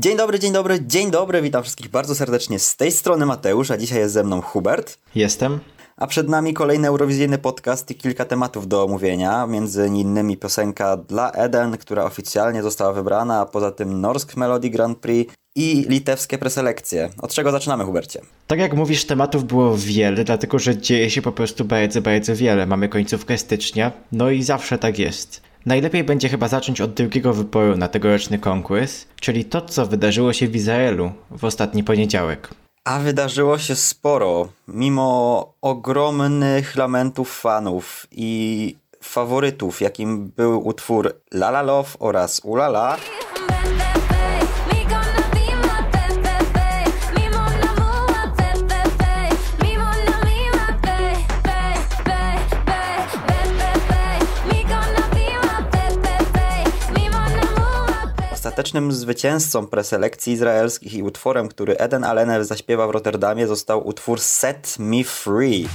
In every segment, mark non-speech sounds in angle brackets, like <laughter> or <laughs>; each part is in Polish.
Dzień dobry, dzień dobry, dzień dobry, witam wszystkich bardzo serdecznie z tej strony Mateusz, a dzisiaj jest ze mną Hubert. Jestem. A przed nami kolejny eurowizyjny podcast i kilka tematów do omówienia, między innymi piosenka dla Eden, która oficjalnie została wybrana, a poza tym Norsk Melody Grand Prix i litewskie preselekcje. Od czego zaczynamy, Hubercie? Tak jak mówisz, tematów było wiele, dlatego że dzieje się po prostu bardzo, bardzo wiele. Mamy końcówkę stycznia, no i zawsze tak jest. Najlepiej będzie chyba zacząć od drugiego wyboru na tegoroczny konkurs, czyli to, co wydarzyło się w Izraelu w ostatni poniedziałek. A wydarzyło się sporo. Mimo ogromnych lamentów fanów i faworytów, jakim był utwór La La Love oraz Ulala, Ostatecznym zwycięzcą preselekcji izraelskich i utworem, który Eden Alenev zaśpiewa w Rotterdamie został utwór Set Me Free.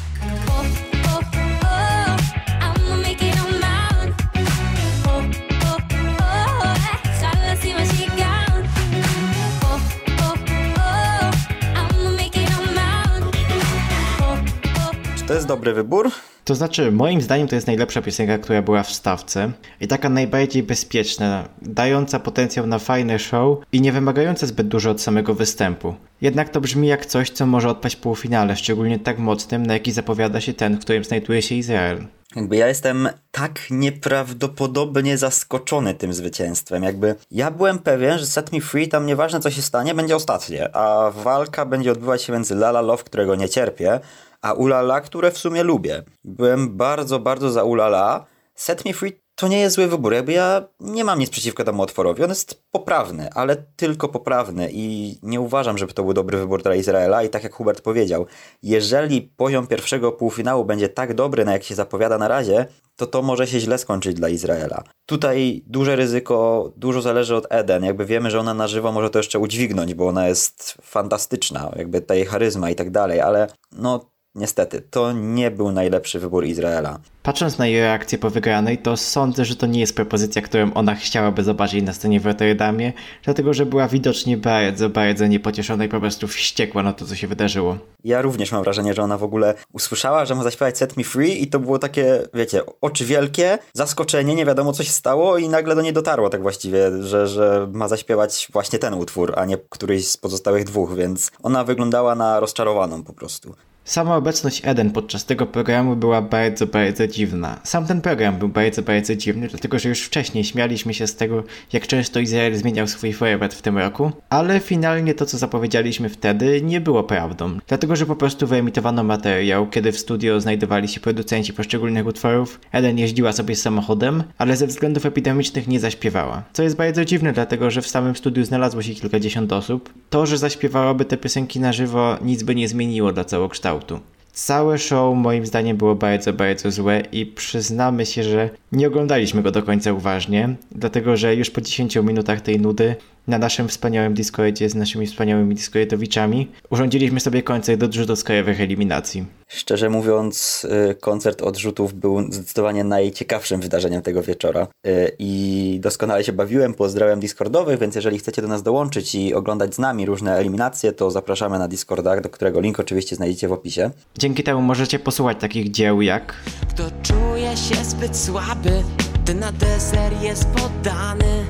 To jest dobry wybór? To znaczy, moim zdaniem to jest najlepsza piosenka, która była w stawce i taka najbardziej bezpieczna, dająca potencjał na fajne show i nie wymagająca zbyt dużo od samego występu. Jednak to brzmi jak coś, co może odpaść w półfinale, szczególnie tak mocnym, na jaki zapowiada się ten, w którym znajduje się Izrael. Jakby ja jestem tak nieprawdopodobnie zaskoczony tym zwycięstwem. Jakby ja byłem pewien, że Set Me Free tam nieważne co się stanie, będzie ostatnie, a walka będzie odbywać się między Lala Love, którego nie cierpię, a Ulala, które w sumie lubię. Byłem bardzo, bardzo za Ulala. Set Me Free to nie jest zły wybór. Jakby ja nie mam nic przeciwko temu otworowi. On jest poprawny, ale tylko poprawny i nie uważam, żeby to był dobry wybór dla Izraela. I tak jak Hubert powiedział, jeżeli poziom pierwszego półfinału będzie tak dobry, na jak się zapowiada na razie, to to może się źle skończyć dla Izraela. Tutaj duże ryzyko, dużo zależy od Eden. Jakby wiemy, że ona na żywo może to jeszcze udźwignąć, bo ona jest fantastyczna, jakby ta jej charyzma i tak dalej, ale no Niestety, to nie był najlepszy wybór Izraela. Patrząc na jej reakcję po wygranej, to sądzę, że to nie jest propozycja, którą ona chciałaby zobaczyć na scenie w Rotterdamie, dlatego że była widocznie bardzo, bardzo niepocieszona i po prostu wściekła na to, co się wydarzyło. Ja również mam wrażenie, że ona w ogóle usłyszała, że ma zaśpiewać Set Me Free i to było takie, wiecie, oczy wielkie, zaskoczenie, nie wiadomo co się stało i nagle do niej dotarło tak właściwie, że, że ma zaśpiewać właśnie ten utwór, a nie któryś z pozostałych dwóch, więc ona wyglądała na rozczarowaną po prostu. Sama obecność Eden podczas tego programu była bardzo, bardzo dziwna. Sam ten program był bardzo, bardzo dziwny, dlatego że już wcześniej śmialiśmy się z tego, jak często Izrael zmieniał swój format w tym roku, ale finalnie to, co zapowiedzieliśmy wtedy, nie było prawdą. Dlatego, że po prostu wyemitowano materiał, kiedy w studio znajdowali się producenci poszczególnych utworów. Eden jeździła sobie samochodem, ale ze względów epidemicznych nie zaśpiewała. Co jest bardzo dziwne, dlatego że w samym studiu znalazło się kilkadziesiąt osób. To, że zaśpiewałaby te piosenki na żywo, nic by nie zmieniło dla całokształtu kształtu. Całe show moim zdaniem było bardzo, bardzo złe i przyznamy się, że nie oglądaliśmy go do końca uważnie, dlatego że już po 10 minutach tej nudy na naszym wspaniałym Discordzie z naszymi wspaniałymi Discordowiczami urządziliśmy sobie koncert odrzutów z krajowych eliminacji. Szczerze mówiąc, y, koncert odrzutów był zdecydowanie najciekawszym wydarzeniem tego wieczora y, i doskonale się bawiłem, pozdrawiam Discordowych, więc jeżeli chcecie do nas dołączyć i oglądać z nami różne eliminacje, to zapraszamy na Discorda, do którego link oczywiście znajdziecie w opisie. Dzięki temu możecie posłuchać takich dzieł jak Kto czuje się zbyt słaby, ten na deser jest poddany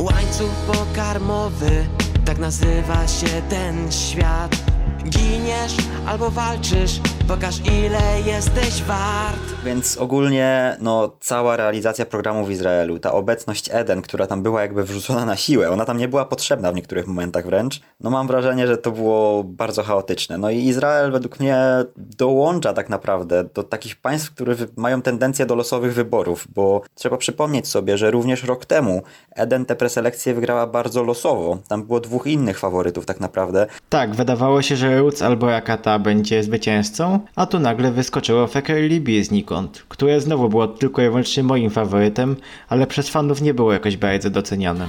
Łańcuch pokarmowy, tak nazywa się ten świat Giniesz albo walczysz, pokaż ile jesteś wart Więc ogólnie no, cała realizacja programu w Izraelu, ta obecność Eden, która tam była jakby wrzucona na siłę, ona tam nie była potrzebna w niektórych momentach wręcz, no mam wrażenie, że to było bardzo chaotyczne. No i Izrael według mnie dołącza tak naprawdę do takich państw, które mają tendencję do losowych wyborów, bo trzeba przypomnieć sobie, że również rok temu Eden te preselekcje wygrała bardzo losowo. Tam było dwóch innych faworytów tak naprawdę. Tak, wydawało się, że Roots albo Akata będzie zwycięzcą, a tu nagle wyskoczyło Feker Libby znikąd, które znowu było tylko i wyłącznie moim faworytem, ale przez fanów nie było jakoś bardzo doceniane.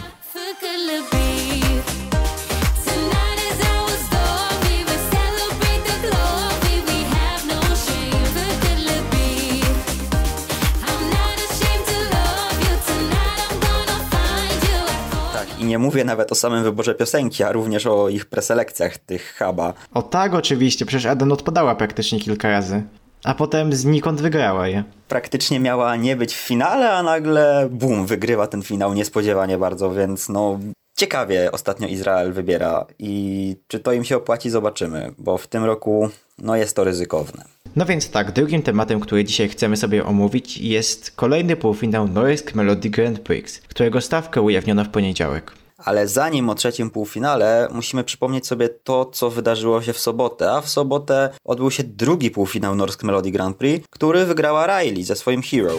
Nie mówię nawet o samym wyborze piosenki, a również o ich preselekcjach tych huba. O tak, oczywiście, przecież Eden odpadała praktycznie kilka razy. A potem znikąd wygrała je. Praktycznie miała nie być w finale, a nagle bum, wygrywa ten finał niespodziewanie bardzo, więc no ciekawie ostatnio Izrael wybiera i czy to im się opłaci zobaczymy, bo w tym roku no jest to ryzykowne. No więc tak, drugim tematem, który dzisiaj chcemy sobie omówić jest kolejny półfinał Norsk Melody Grand Prix, którego stawkę ujawniono w poniedziałek. Ale zanim o trzecim półfinale, musimy przypomnieć sobie to, co wydarzyło się w sobotę. A w sobotę odbył się drugi półfinał Norsk Melody Grand Prix, który wygrała Riley ze swoim Hero.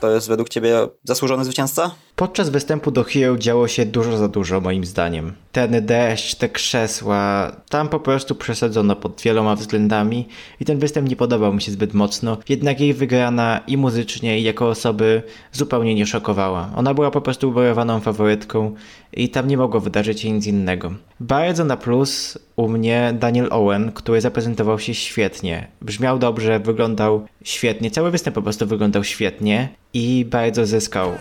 To jest według ciebie zasłużony zwycięzca? Podczas występu do Hero działo się dużo za dużo, moim zdaniem. Ten deszcz, te krzesła, tam po prostu przesadzono pod wieloma względami i ten występ nie podobał mi się zbyt mocno, jednak jej wygrana i muzycznie, i jako osoby zupełnie nie szokowała. Ona była po prostu ubojowaną faworytką i tam nie mogło wydarzyć się nic innego. Bardzo na plus u mnie Daniel Owen, który zaprezentował się świetnie. Brzmiał dobrze, wyglądał świetnie, cały występ po prostu wyglądał świetnie i bardzo zyskał.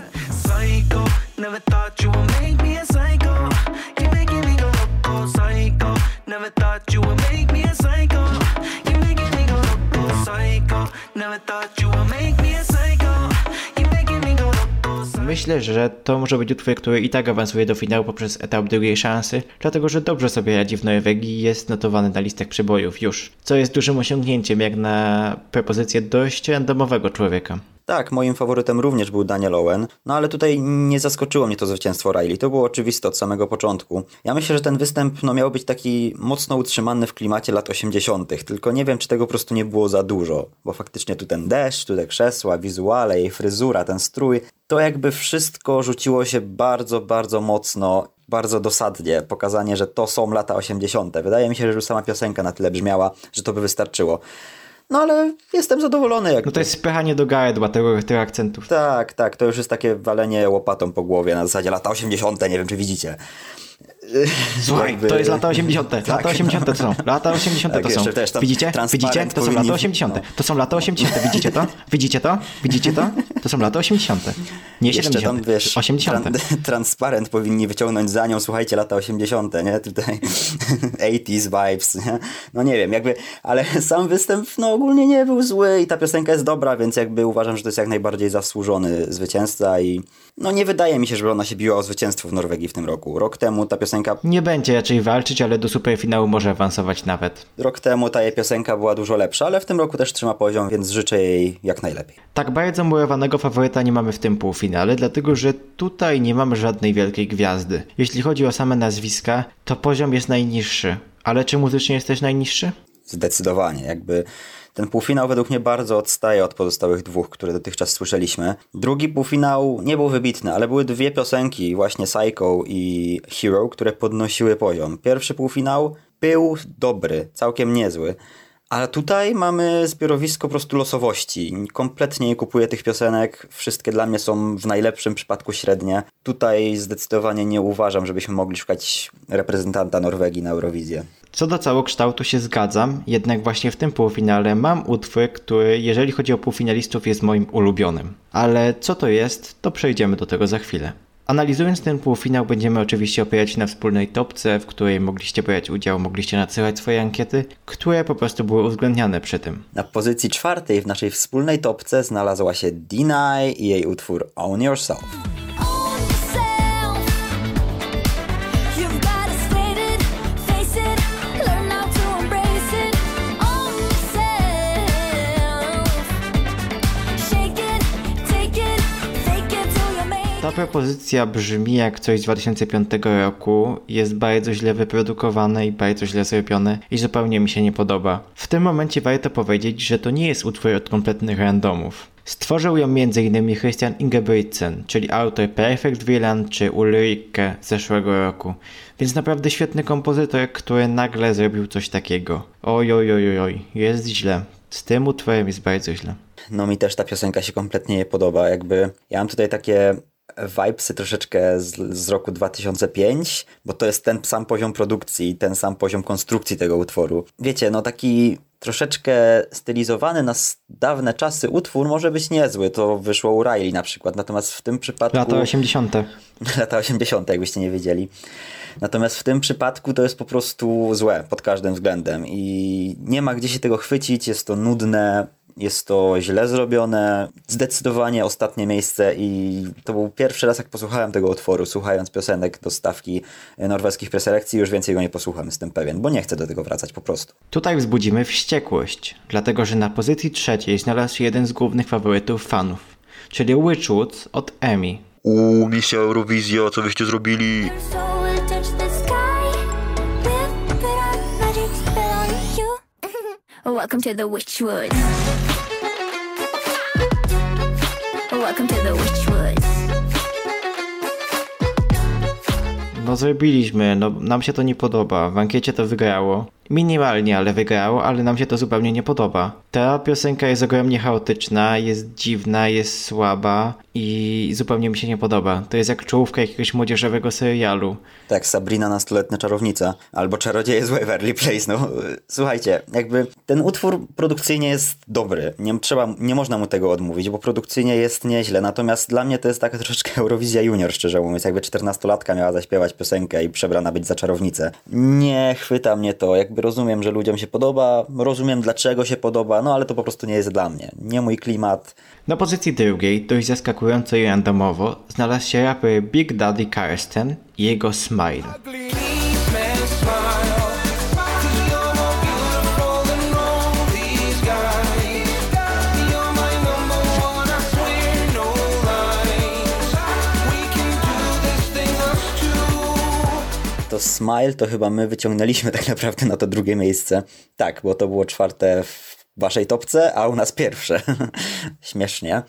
Myślę, że to może być utwór, który i tak awansuje do finału poprzez etap drugiej szansy, dlatego że dobrze sobie radzi w Norwegii i jest notowany na listach przybojów już, co jest dużym osiągnięciem jak na propozycję dość randomowego człowieka. Tak, moim faworytem również był Daniel Owen, no ale tutaj nie zaskoczyło mnie to zwycięstwo Riley. To było oczywiste od samego początku. Ja myślę, że ten występ no, miał być taki mocno utrzymany w klimacie lat 80., tylko nie wiem, czy tego po prostu nie było za dużo, bo faktycznie tu ten deszcz, tu te krzesła, wizuale, jej fryzura, ten strój, to jakby wszystko rzuciło się bardzo, bardzo mocno bardzo dosadnie pokazanie, że to są lata 80. Wydaje mi się, że już sama piosenka na tyle brzmiała, że to by wystarczyło. No ale jestem zadowolony. Jakby. No to jest spychanie do gardła tego, tych akcentów. Tak, tak, to już jest takie walenie łopatą po głowie na zasadzie lata 80., nie wiem czy widzicie. Słuchaj, Jakby- to jest lata 80. <laughs> Tak. Lata 80. to są. Lata 80. Tak, to są. też Widzicie? Widzicie? To są lata 80. no. To są lata 80. Widzicie to? Widzicie to? Widzicie to? To są lata 80. Nie Jeszcze 70. tam, wiesz, 80. tran- <laughs> transparent powinni wyciągnąć za nią, słuchajcie, lata 80., nie? Tutaj <laughs> 80s vibes, nie? No nie wiem, jakby, ale sam występ, no ogólnie nie był zły i ta piosenka jest dobra, więc jakby uważam, że to jest jak najbardziej zasłużony zwycięzca i no nie wydaje mi się, żeby ona się biła o zwycięstwo w Norwegii w tym roku. Rok temu ta piosenka Nie będzie raczej walczyć, ale do superfinału może awansować nawet. Rok temu ta jej piosenka była dużo lepsza, ale w tym roku też trzyma poziom, więc życzę jej jak najlepiej. Tak bardzo murowanego faworyta nie mamy w tym półfinale, dlatego że tutaj nie mamy żadnej wielkiej gwiazdy. Jeśli chodzi o same nazwiska, to poziom jest najniższy. Ale czy muzycznie jest też najniższy? Zdecydowanie. Jakby ten półfinał według mnie bardzo odstaje od pozostałych dwóch, które dotychczas słyszeliśmy. Drugi półfinał nie był wybitny, ale były dwie piosenki, właśnie Psycho i Hero, które podnosiły poziom. Pierwszy półfinał był dobry, całkiem niezły. Ale tutaj mamy zbiorowisko po prostu losowości. Kompletnie nie kupuję tych piosenek. Wszystkie dla mnie są w najlepszym przypadku średnie. Tutaj zdecydowanie nie uważam, żebyśmy mogli szukać reprezentanta Norwegii na Eurowizję. Co do całokształtu się zgadzam, jednak właśnie w tym półfinale mam utwór, który jeżeli chodzi o półfinalistów jest moim ulubionym. Ale co to jest, to przejdziemy do tego za chwilę. Analizując ten półfinał będziemy oczywiście opierać się na wspólnej topce, w której mogliście brać udział, mogliście nadsyłać swoje ankiety, które po prostu były uwzględniane przy tym. Na pozycji czwartej w naszej wspólnej topce znalazła się Deny i jej utwór Own Yourself. Ta propozycja brzmi jak coś z 2005 roku, jest bardzo źle wyprodukowane i bardzo źle zrobione i zupełnie mi się nie podoba. W tym momencie warto powiedzieć, że to nie jest utwór od kompletnych randomów. Stworzył ją m.in. Christian Ingebrigtsen, czyli autor Perfect Villain czy Ulrike z zeszłego roku. Więc naprawdę świetny kompozytor, który nagle zrobił coś takiego. Oj, oj, oj, oj, jest źle. Z tym utworem jest bardzo źle. No mi też ta piosenka się kompletnie nie podoba. Jakby ja mam tutaj takie vibesy troszeczkę z, z roku 2005, bo to jest ten sam poziom produkcji, ten sam poziom konstrukcji tego utworu. Wiecie, no taki troszeczkę stylizowany na dawne czasy utwór może być niezły, to wyszło u Riley na przykład, natomiast w tym przypadku... Lata 80. <laughs> lata 80., jakbyście nie wiedzieli. Natomiast w tym przypadku to jest po prostu złe pod każdym względem i nie ma gdzie się tego chwycić, jest to nudne, jest to źle zrobione, zdecydowanie ostatnie miejsce i to był pierwszy raz jak posłuchałem tego utworu, słuchając piosenek do stawki norweskich preselekcji, już więcej go nie posłucham, jestem pewien, bo nie chcę do tego wracać po prostu. Tutaj wzbudzimy wściekłość, dlatego że na pozycji trzeciej znalazł się jeden z głównych faworytów fanów, czyli Witchwood od Emmy. Uuu, misja Eurowizja, co wyście zrobili? Welcome to the Witchwood. Welcome to the Witchwood. No zrobiliśmy, no nam się to nie podoba. W ankiecie to wygrało. Minimalnie, ale wygrało, ale nam się to zupełnie nie podoba. Ta piosenka jest ogromnie chaotyczna, jest dziwna, jest słaba i zupełnie mi się nie podoba. To jest jak czołówka jakiegoś młodzieżowego serialu. Tak, Sabrina nastoletnia czarownica, albo Czarodzieje z Waverly Place, no. Słuchajcie, jakby ten utwór produkcyjnie jest dobry, nie, trzeba, nie można mu tego odmówić, bo produkcyjnie jest nieźle, natomiast dla mnie to jest taka troszeczkę Eurowizja Junior, szczerze mówiąc, jakby 14-latka miała zaśpiewać piosenkę i przebrana być za czarownicę. Nie chwyta mnie to, jakby rozumiem, że ludziom się podoba, rozumiem dlaczego się podoba, no ale to po prostu nie jest dla mnie, nie mój klimat, Na pozycji drugiej, dość zaskakująco i randomowo, znalazł się raper Big Daddy Karsten i jego Smile. To Smile to chyba my wyciągnęliśmy <laughs> tak naprawdę na to drugie miejsce. Tak, bo to było czwarte w waszej topce, a u nas pierwsze. <laughs> Śmiesznie.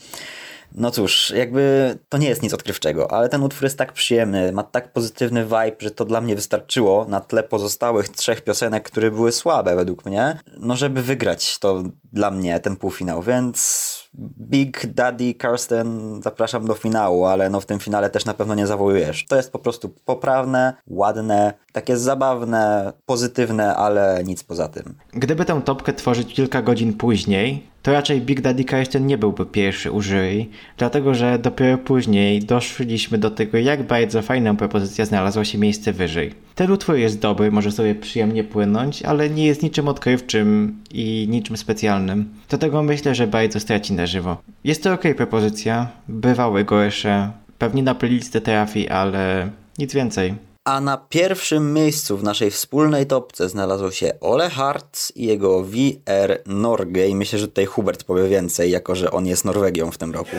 No cóż, jakby to nie jest nic odkrywczego, ale ten utwór jest tak przyjemny, ma tak pozytywny vibe, że to dla mnie wystarczyło na tle pozostałych trzech piosenek, które były słabe według mnie, no żeby wygrać to dla mnie ten półfinał, więc Big Daddy Karsten zapraszam do finału, ale no w tym finale też na pewno nie zawołujesz. To jest po prostu poprawne, ładne, takie zabawne, pozytywne, ale nic poza tym. Gdyby tę topkę tworzyć kilka godzin później, to raczej Big Daddy Karsten nie byłby pierwszy u jury, dlatego że dopiero później doszliśmy do tego, jak bardzo fajna propozycja znalazła się miejsce wyżej. Ten utwór jest dobry, może sobie przyjemnie płynąć, ale nie jest niczym odkrywczym i niczym specjalnym. Dlatego myślę, że bardzo straci na żywo. Jest to okej propozycja, bywały gorsze, pewnie na playlistę trafi, ale nic więcej. A na pierwszym miejscu w naszej wspólnej topce znalazł się Ole Hart i jego VR Norge i myślę, że tutaj Hubert powie więcej, jako że on jest Norwegią w tym roku.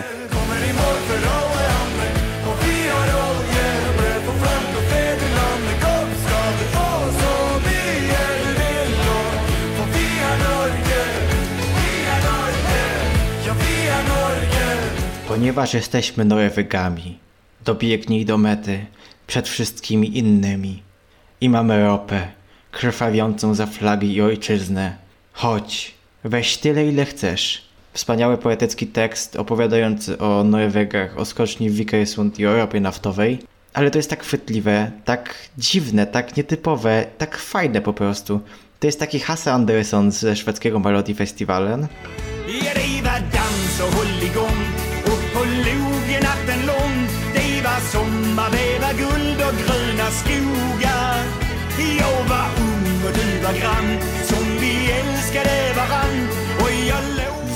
Ponieważ jesteśmy Norwegami, dobiegnij do mety przed wszystkimi innymi. I mamy ropę, krwawiącą za flagi i ojczyznę. Chodź, weź tyle ile chcesz. Wspaniały poetycki tekst opowiadający o Norwegach, o skoczni w Vikersund i o ropie naftowej. Ale to jest tak chwytliwe, tak dziwne, tak nietypowe, tak fajne po prostu. To jest taki Hasse Andersson ze szwedzkiego Melodifestivalen. Ja, gröna skogar. Jag var ung och du var grann, som vi älskade varann.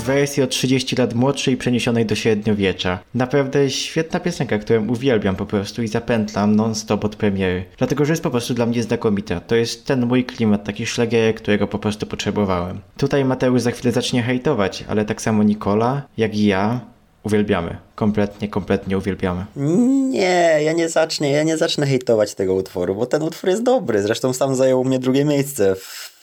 Wersji o 30 lat młodszej przeniesionej do średniowiecza. Naprawdę świetna piosenka, którą uwielbiam po prostu i zapętlam non-stop od premiery. Dlatego, że jest po prostu dla mnie znakomita. To jest ten mój klimat, taki szlagier, którego po prostu potrzebowałem. Tutaj Mateusz za chwilę zacznie hejtować, ale tak samo Nikola, jak i ja, uwielbiamy. Kompletnie, kompletnie uwielbiamy. Nie, ja nie zacznę, ja nie zacznę hejtować tego utworu, bo ten utwór jest dobry. Zresztą sam zajął mnie drugie miejsce w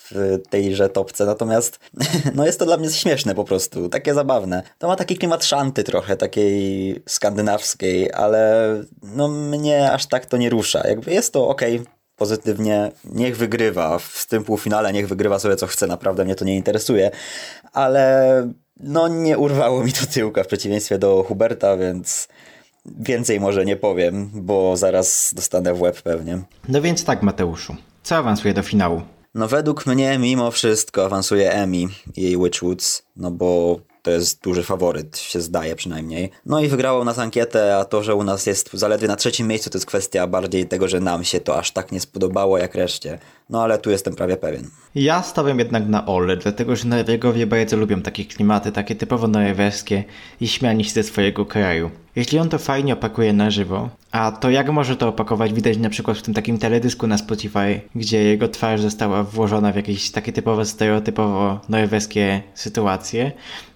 tejże topce, natomiast <laughs> no jest to dla mnie śmieszne po prostu, takie zabawne. To ma taki klimat szanty trochę, takiej skandynawskiej, ale no mnie aż tak to nie rusza. Jakby jest to okej, pozytywnie, niech wygrywa w tym półfinale, niech wygrywa sobie co chce, naprawdę mnie to nie interesuje, ale no nie urwało mi to tyłka w przeciwieństwie do Huberta, więc Więcej może nie powiem, bo zaraz dostanę w łeb pewnie. No więc tak, Mateuszu. Co awansuje do finału? No według mnie mimo wszystko awansuje Emi i jej Witchwoods, no bo to jest duży faworyt, się zdaje przynajmniej. No i wygrało nas ankietę, a to, że u nas jest zaledwie na trzecim miejscu, to jest kwestia bardziej tego, że nam się to aż tak nie spodobało jak reszcie. No ale tu jestem prawie pewien. Ja stawiam jednak na Ole, dlatego że Norwegowie bardzo lubią takie klimaty, takie typowo norweskie i śmianie się ze swojego kraju. Jeśli on to fajnie opakuje na żywo, a to jak może to opakować widać na przykład w tym takim teledysku na Spotify, gdzie jego twarz została włożona w jakieś takie typowo stereotypowo norweskie sytuacje,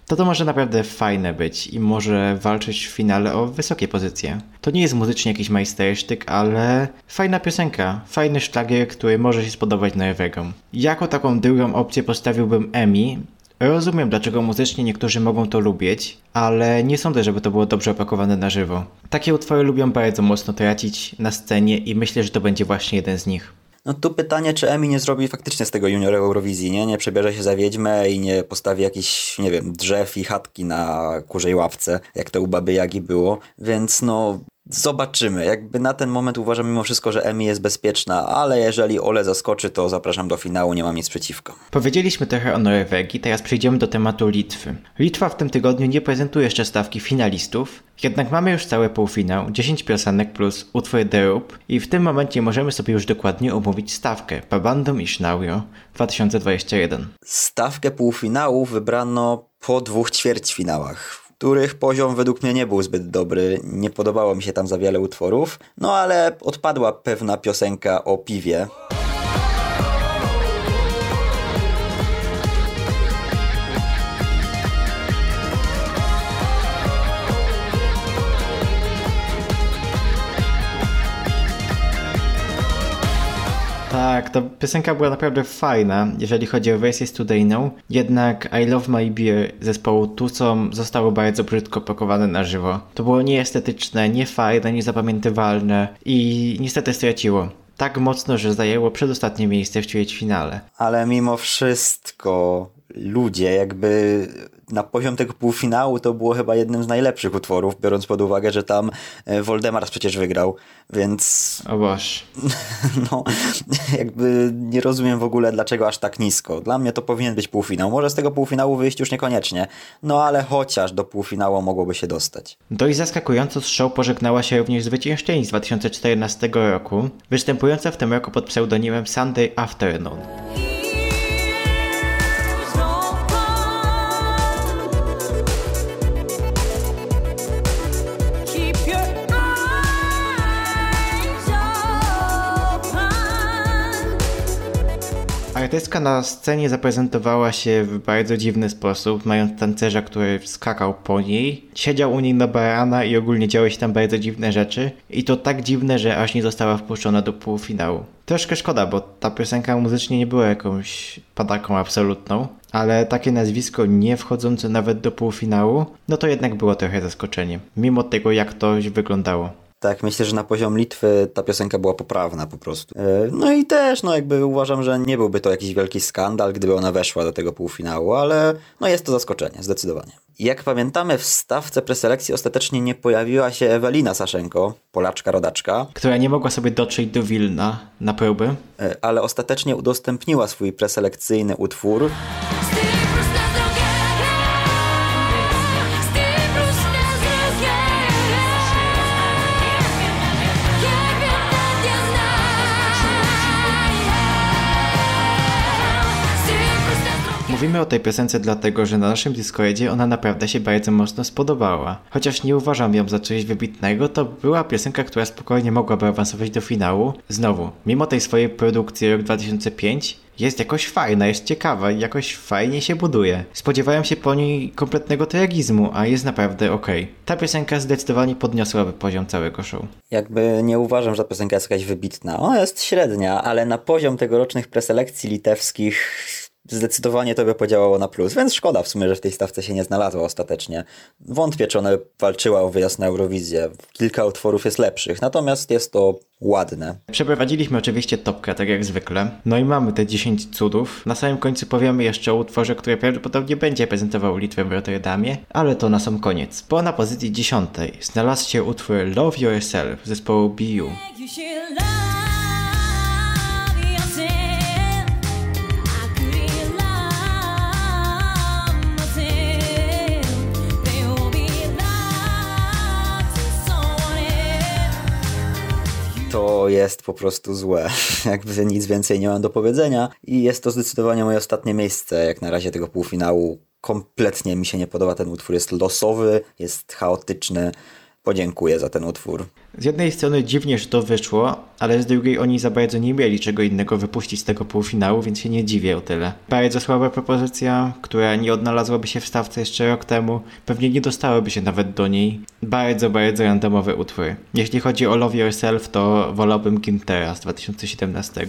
to to może naprawdę fajne być i może walczyć w finale o wysokie pozycje. To nie jest muzycznie jakiś majstersztyk, ale fajna piosenka, fajny szlagier, który może się spodobać Norwegom. Jako taką drugą opcję postawiłbym Emi. Rozumiem, dlaczego muzycznie niektórzy mogą to lubić, ale nie sądzę, żeby to było dobrze opakowane na żywo. Takie utwory lubią bardzo mocno tracić na scenie i myślę, że to będzie właśnie jeden z nich. No tu pytanie, czy Emi nie zrobi faktycznie z tego juniora Eurowizji, nie? Nie przebierze się za wiedźmę i nie postawi jakichś, nie wiem, drzew i chatki na kurzej ławce, jak to u Baby Jagi było, więc no... Zobaczymy. Jakby na ten moment uważam mimo wszystko, że Emi jest bezpieczna, ale jeżeli Ole zaskoczy, to zapraszam do finału, nie mam nic przeciwko. Powiedzieliśmy trochę o Norwegii, teraz przejdziemy do tematu Litwy. Litwa w tym tygodniu nie prezentuje jeszcze stawki finalistów, jednak mamy już cały półfinał, 10 piosenek plus utwór Derub i w tym momencie możemy sobie już dokładnie omówić stawkę Babandom i Sznaurio 2021. Stawkę półfinału wybrano po dwóch ćwierćfinałach, których poziom według mnie nie był zbyt dobry, nie podobało mi się tam za wiele utworów, no ale odpadła pewna piosenka o piwie. Tak, ta piosenka była naprawdę fajna, jeżeli chodzi o wersję studyjną, jednak I Love My Beer zespołu Tucson zostało bardzo brzydko pakowane na żywo. To było nieestetyczne, niefajne, niezapamiętywalne i niestety straciło. Tak mocno, że zajęło przedostatnie miejsce w ćwierćfinale. Ale mimo wszystko ludzie jakby na poziom tego półfinału to było chyba jednym z najlepszych utworów, biorąc pod uwagę, że tam e, Voldemars przecież wygrał, więc O Boż. <laughs> no jakby nie rozumiem w ogóle dlaczego aż tak nisko. Dla mnie to powinien być półfinał. Może z tego półfinału wyjść już niekoniecznie, no ale chociaż do półfinału mogłoby się dostać. Dość zaskakująco z show pożegnała się również zwyciężczyni z 2014 roku, występująca w tym roku pod pseudonimem Sunday Afternoon. Artystka na scenie zaprezentowała się w bardzo dziwny sposób, mając tancerza, który skakał po niej, siedział u niej na barana i ogólnie działy się tam bardzo dziwne rzeczy. I to tak dziwne, że aż nie została wpuszczona do półfinału. Troszkę szkoda, bo ta piosenka muzycznie nie była jakąś padaką absolutną, ale takie nazwisko nie wchodzące nawet do półfinału, no to jednak było trochę zaskoczenie, mimo tego jak to wyglądało. Tak, myślę, że na poziom Litwy ta piosenka była poprawna po prostu. E, No i też, no jakby uważam, że nie byłby to jakiś wielki skandal, gdyby ona weszła do tego półfinału, ale no jest to zaskoczenie, zdecydowanie. Jak pamiętamy, w stawce preselekcji ostatecznie nie pojawiła się Ewelina Saszenko, Polaczka rodaczka, Która nie mogła sobie dotrzeć do Wilna na próby, e, ale ostatecznie udostępniła swój preselekcyjny utwór. Mówimy o tej piosence dlatego, że na naszym Discordzie ona naprawdę się bardzo mocno spodobała. Chociaż nie uważam ją za coś wybitnego, to była piosenka, która spokojnie mogłaby awansować do finału. Znowu, mimo tej swojej produkcji rok 2005, jest jakoś fajna, jest ciekawa jakoś fajnie się buduje. Spodziewałem się po niej kompletnego tragizmu, a jest naprawdę okej. Ta piosenka zdecydowanie podniosłaby poziom całego show. Jakby nie uważam, że ta piosenka jest jakaś wybitna. Ona jest średnia, ale na poziom tegorocznych preselekcji litewskich zdecydowanie to by podziałało na plus, więc szkoda w sumie, że w tej stawce się nie znalazła ostatecznie. Wątpię, czy ona walczyła o wyjazd na Eurowizję. Kilka utworów jest lepszych, natomiast jest to ładne. Przeprowadziliśmy oczywiście topkę, tak jak zwykle. No i mamy te 10 cudów. Na samym końcu powiemy jeszcze o utworze, który prawdopodobnie będzie prezentował Litwę w Rotterdamie, ale to na sam koniec. Bo na pozycji 10 znalazł się utwór Love Yourself zespołu BU. To jest po prostu złe. <laughs> Jakby nic więcej nie mam do powiedzenia. I jest to zdecydowanie moje ostatnie miejsce, jak na razie tego półfinału. Kompletnie mi się nie podoba ten utwór. Jest losowy, jest chaotyczny. Podziękuję za ten utwór. Z jednej strony dziwnie, że to wyszło, ale z drugiej oni za bardzo nie mieli czego innego wypuścić z tego półfinału, więc się nie dziwię o tyle. Bardzo słaba propozycja, która nie odnalazłaby się w stawce jeszcze rok temu, pewnie nie dostałaby się nawet do niej. Bardzo, bardzo randomowy utwór. Jeśli chodzi o Love Yourself, to wolałbym Gintera z 2017.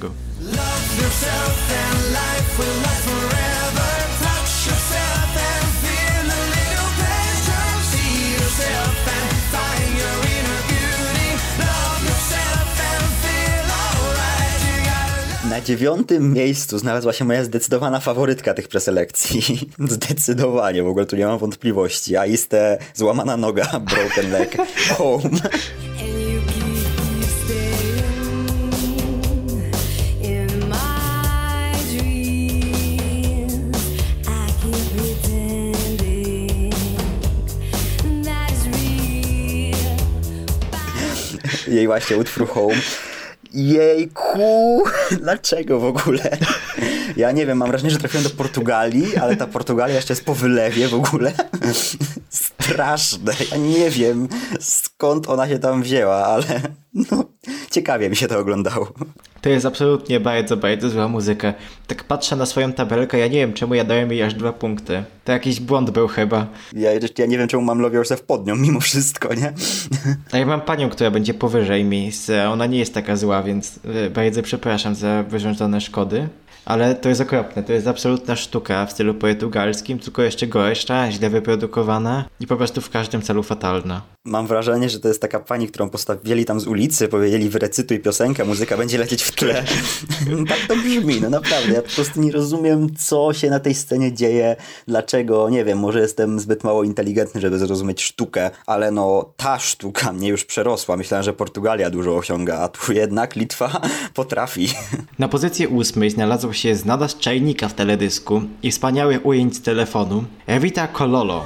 Na dziewiątym miejscu znalazła się moja zdecydowana faworytka tych preselekcji. <laughs> Zdecydowanie, w ogóle tu nie mam wątpliwości. A iste złamana noga, <laughs> broken leg, home. <laughs> Jej właśnie utwór home. Jejku, <laughs> dlaczego w ogóle? Ja nie wiem, mam wrażenie, że trafiłem do Portugalii, ale ta Portugalia jeszcze jest po wylewie w ogóle. <laughs> Straszne. Ja nie wiem, skąd ona się tam wzięła, ale no, ciekawie mi się to oglądało. To jest absolutnie bardzo, bardzo zła muzyka. Tak patrzę na swoją tabelkę, ja nie wiem czemu ja dałem jej aż dwa punkty. To jakiś błąd był chyba. Ja, ja nie wiem, czemu mam Love Yourself pod nią, <laughs> mimo wszystko, nie? A ja mam panią, która będzie powyżej miejsca. Ona nie jest taka zła, więc y, bardzo przepraszam za wyrządzone szkody. Ale to jest okropne, to jest absolutna sztuka w stylu portugalskim, tylko jeszcze gorsza, źle wyprodukowana i po prostu w każdym celu fatalna. Mam wrażenie, że to jest taka pani, którą postawili tam z ulicy, powiedzieli wyrecytuj piosenkę, muzyka będzie lecieć w tle. <laughs> tak to brzmi, no naprawdę. Ja po prostu nie rozumiem, co się na tej scenie dzieje, dlaczego, nie wiem, może jestem zbyt mało inteligentny, żeby zrozumieć sztukę, ale no ta sztuka mnie już przerosła. Myślałem, że Portugalia dużo osiąga, a tu jednak Litwa <laughs> potrafi. Na pozycji ósmej znalazł się znada z czajnika w teledysku i wspaniałych ujęć z telefonu Evita Kololo.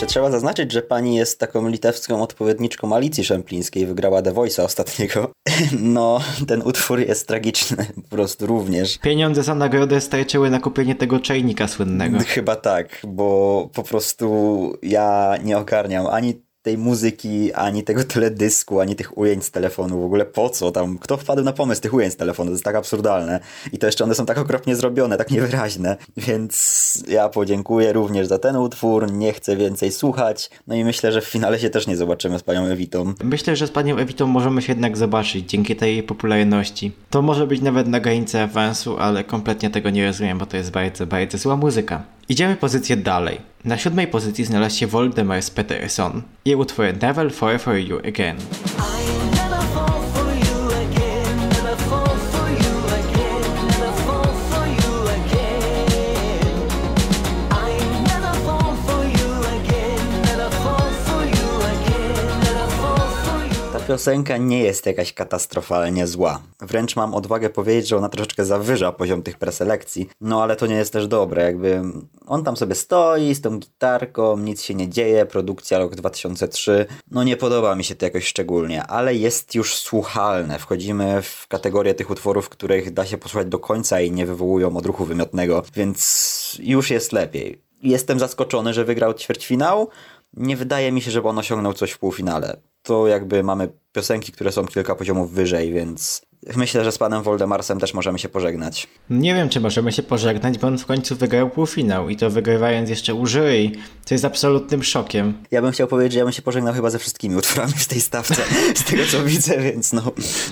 Jeszcze trzeba zaznaczyć, że pani jest taką litewską odpowiedniczką Alicji Szemplińskiej, wygrała The Voice'a ostatniego. <laughs> No, ten utwór jest tragiczny, po prostu również. Pieniądze za nagrodę starczyły na kupienie tego czajnika słynnego. Chyba tak, bo po prostu ja nie ogarniam ani tej muzyki, ani tego <laughs> teledysku, ani tych ujęć z telefonu. W ogóle po co tam? Kto wpadł na pomysł tych ujęć z telefonu? To jest tak absurdalne. I to jeszcze one są tak okropnie zrobione, tak niewyraźne. Więc ja podziękuję również za ten utwór. Nie chcę więcej słuchać. No i myślę, że w finale się też nie zobaczymy z panią Ewitą. Myślę, że z panią Ewitą możemy się jednak zobaczyć dzięki tej popularności. To może być nawet na granicy awansu, ale kompletnie tego nie rozumiem, bo to jest bardzo, bardzo zła muzyka. Idziemy pozycję dalej. Na siódmej pozycji znalazł się Voldemars Peterson i utwór Never Fall For You Again. Piosenka nie jest jakaś katastrofalnie zła. Wręcz mam odwagę powiedzieć, że ona troszeczkę zawyża poziom tych preselekcji. No ale to nie jest też dobre, jakby on tam sobie stoi z tą gitarką, nic się nie dzieje, produkcja rok 2003. No nie podoba mi się to jakoś szczególnie, ale jest już słuchalne. Wchodzimy w kategorię tych utworów, których da się posłuchać do końca i nie wywołują odruchu wymiotnego, więc już jest lepiej. Jestem zaskoczony, że wygrał ćwierćfinał. Nie wydaje mi się, żeby on osiągnął coś w półfinale to jakby mamy piosenki, które są kilka poziomów wyżej, więc myślę, że z panem Voldemarsem też możemy się pożegnać. Nie wiem, czy możemy się pożegnać, bo on w końcu wygrał półfinał i to wygrywając jeszcze u jury, co jest absolutnym szokiem. Ja bym chciał powiedzieć, że ja bym się pożegnał chyba ze wszystkimi utworami w tej stawce, <laughs> z tego co widzę, więc no.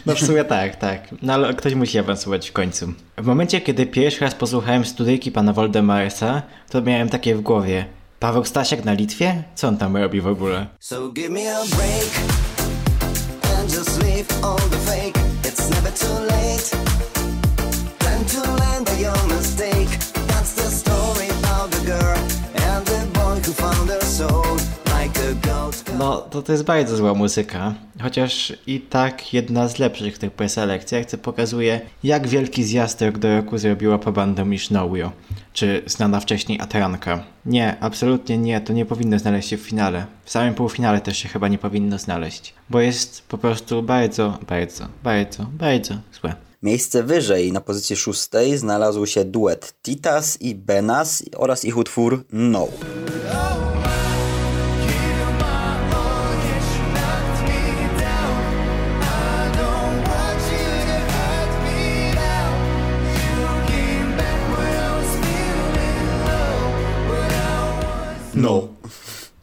No w sumie tak, tak. No ale ktoś musi awansować w końcu. W momencie, kiedy pierwszy raz posłuchałem studyjki pana Woldemarsa, to miałem takie w głowie. Paweł Stasiak na Litwie? Co on tam robi w ogóle? So give me a break and just leave all the fake. It's never too late. To your mistake. That's the story about the girl and the boy who found her soul. No, to, to jest bardzo zła muzyka. Chociaż i tak jedna z lepszych tych preselekcjach, co pokazuje, jak wielki zjazd rok do roku zrobiła po bandą niż Nowio, czy znana wcześniej Atranka. Nie, absolutnie nie, to nie powinno znaleźć się w finale. W samym półfinale też się chyba nie powinno znaleźć, bo jest po prostu bardzo, bardzo, bardzo, bardzo złe. Miejsce wyżej, na pozycji szóstej, znalazł się duet Titas i Benas oraz ich utwór No. No.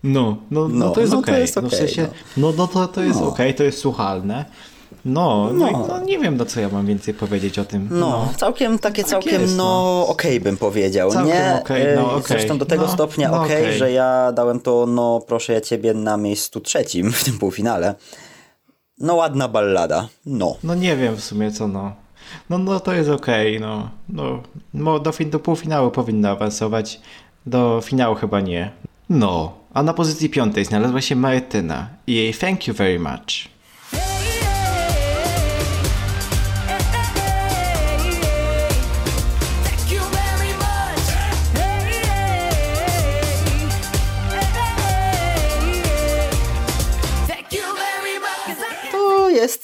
No, no, no, No, to jest no to okej. jest no, w sensie, no, no to, to jest No. okej, to jest słuchalne. No, no, No. no nie wiem, no co ja mam więcej powiedzieć o tym. No, całkiem takie całkiem, jest, no, okej bym powiedział. Całkiem nie, okej, no, okej. Zresztą do tego No, stopnia no, okej, że ja dałem to, no, proszę ja ciebie, na miejscu trzecim w tym półfinale. No, ładna ballada. No. No nie wiem w sumie co no. No, no to jest okej, no. No, no do, fin- do półfinału powinno awansować, do finału chyba nie. No, a na pozycji piątej znalazła się Martyna i jej Thank You Very Much.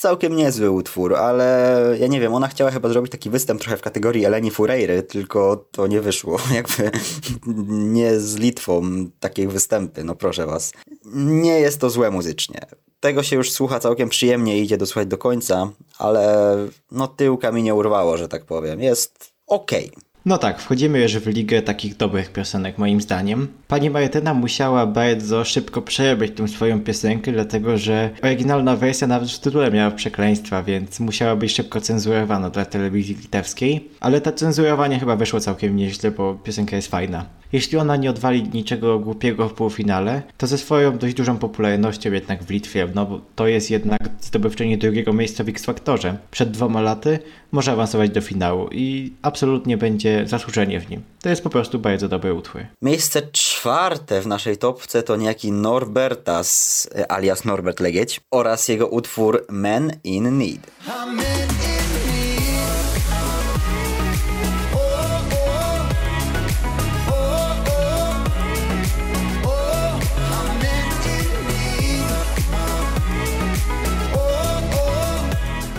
Całkiem niezły utwór, ale ja nie wiem, ona chciała chyba zrobić taki występ trochę w kategorii Eleni Fureyry, tylko to nie wyszło. <laughs> Jakby nie z Litwą takie występy, no proszę was. Nie jest to złe muzycznie. Tego się już słucha całkiem przyjemnie i idzie dosłuchać do końca, ale no tyłka mi nie urwało, że tak powiem. Jest okej. No tak, wchodzimy już w ligę takich dobrych piosenek moim zdaniem. Pani Martyna musiała bardzo szybko przerobić tą swoją piosenkę, dlatego że oryginalna wersja nawet w tytule miała przekleństwa, więc musiała być szybko cenzurowana dla telewizji litewskiej. Ale to cenzurowanie chyba wyszło całkiem nieźle, bo piosenka jest fajna. Jeśli ona nie odwali niczego głupiego w półfinale, to ze swoją dość dużą popularnością jednak w Litwie, no bo to jest jednak zdobywczyni drugiego miejsca w X-Faktorze. Przed dwoma laty może awansować do finału i absolutnie będzie zasłużenie w nim. To jest po prostu bardzo dobry utwór. Miejsce czwarte w naszej topce to niejaki Norbertas, e, alias Norbert Legieć oraz jego utwór Men in Need.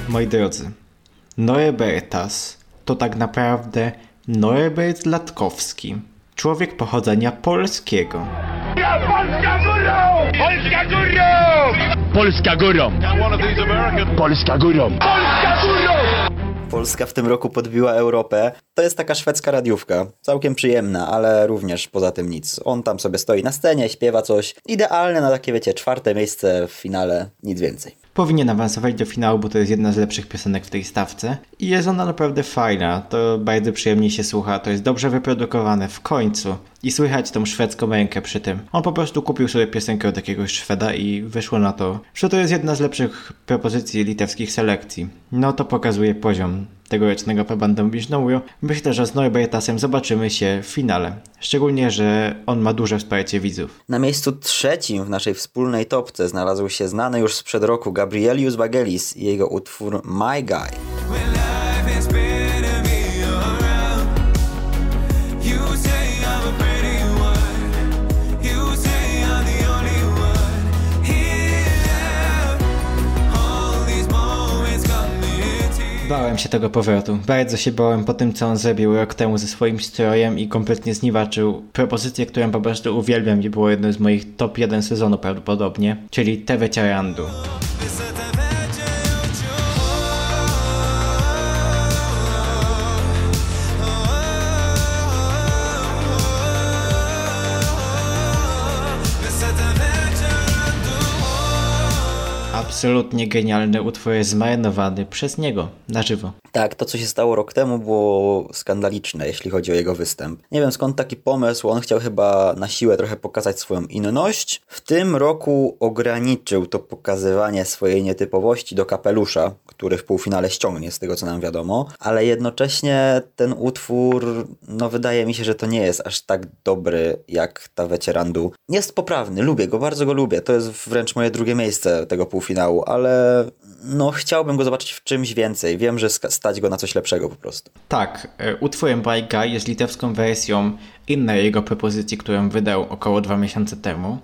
Moi drodzy, Norbertas to tak naprawdę Norbert Latkowski. Człowiek pochodzenia polskiego. Polska górą! Polska górą! Polska górą! Polska górą! Polska górą! Polska w tym roku podbiła Europę. To jest taka szwedzka radiówka. Całkiem przyjemna, ale również poza tym nic. On tam sobie stoi na scenie, śpiewa coś. Idealne na takie, wiecie, czwarte miejsce w finale, nic więcej. Powinien awansować do finału, bo to jest jedna z lepszych piosenek w tej stawce. I jest ona naprawdę fajna, to bardzo przyjemnie się słucha, to jest dobrze wyprodukowane w końcu. I słychać tą szwedzką rękę przy tym. On po prostu kupił sobie piosenkę od jakiegoś Szweda i wyszło na to, że to jest jedna z lepszych propozycji litewskich selekcji. No to pokazuje poziom tegorocznego Pabandom Biżnołu. Myślę, że z Norbertasem zobaczymy się w finale. Szczególnie, że on ma duże wsparcie widzów. Na miejscu trzecim w naszej wspólnej topce znalazł się znany już sprzed roku Gabrielius Vagelis i jego utwór My Guy. Bałem się tego powrotu. Bardzo się bałem po tym, co on zrobił rok temu ze swoim strojem i kompletnie zniwaczył propozycję, którą po prostu uwielbiam i było jedno z moich top 1 sezonu prawdopodobnie, czyli TV Ciarandu. Absolutnie genialny utwór jest zmarnowany przez niego na żywo. Tak, to co się stało rok temu było skandaliczne, jeśli chodzi o jego występ. Nie wiem skąd taki pomysł, on chciał chyba na siłę trochę pokazać swoją inność. W tym roku ograniczył to pokazywanie swojej nietypowości do kapelusza, który w półfinale ściągnie, z tego co nam wiadomo, ale jednocześnie ten utwór, no wydaje mi się, że to nie jest aż tak dobry jak ta Wecierandu. Jest poprawny, lubię go, bardzo go lubię, to jest wręcz moje drugie miejsce tego półfinału, ale no chciałbym go zobaczyć w czymś więcej. Wiem, że stać go na coś lepszego po prostu. Tak, e, utworem Guy jest litewską wersją innej jego propozycji, którą wydał około dwa miesiące temu.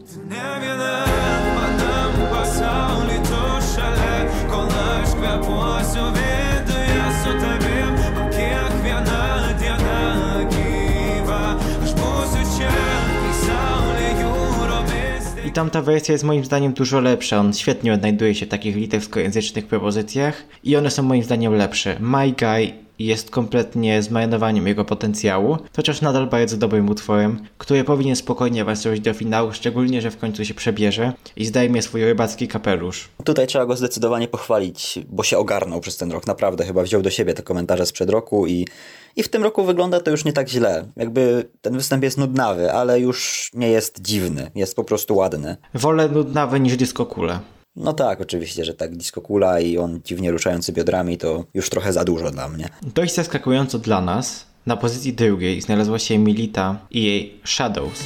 I tamta wersja jest moim zdaniem dużo lepsza. On świetnie odnajduje się w takich litewskojęzycznych propozycjach i one są moim zdaniem lepsze. My Guy jest kompletnie zmarnowaniem jego potencjału, chociaż nadal bardzo dobrym utworem, który powinien spokojnie awansować do finału, szczególnie, że w końcu się przebierze i zdejmie swój rybacki kapelusz. Tutaj trzeba go zdecydowanie pochwalić, bo się ogarnął przez ten rok. Naprawdę, chyba wziął do siebie te komentarze sprzed roku i, i w tym roku wygląda to już nie tak źle. Jakby ten występ jest nudnawy, ale już nie jest dziwny. Jest po prostu ładny. Wolę nudnawe niż disco kule. No tak, oczywiście, że tak disco kula i on dziwnie ruszający biodrami to już trochę za dużo dla mnie. Dość zaskakująco dla nas, na pozycji drugiej znalazła się Milita i jej Shadows.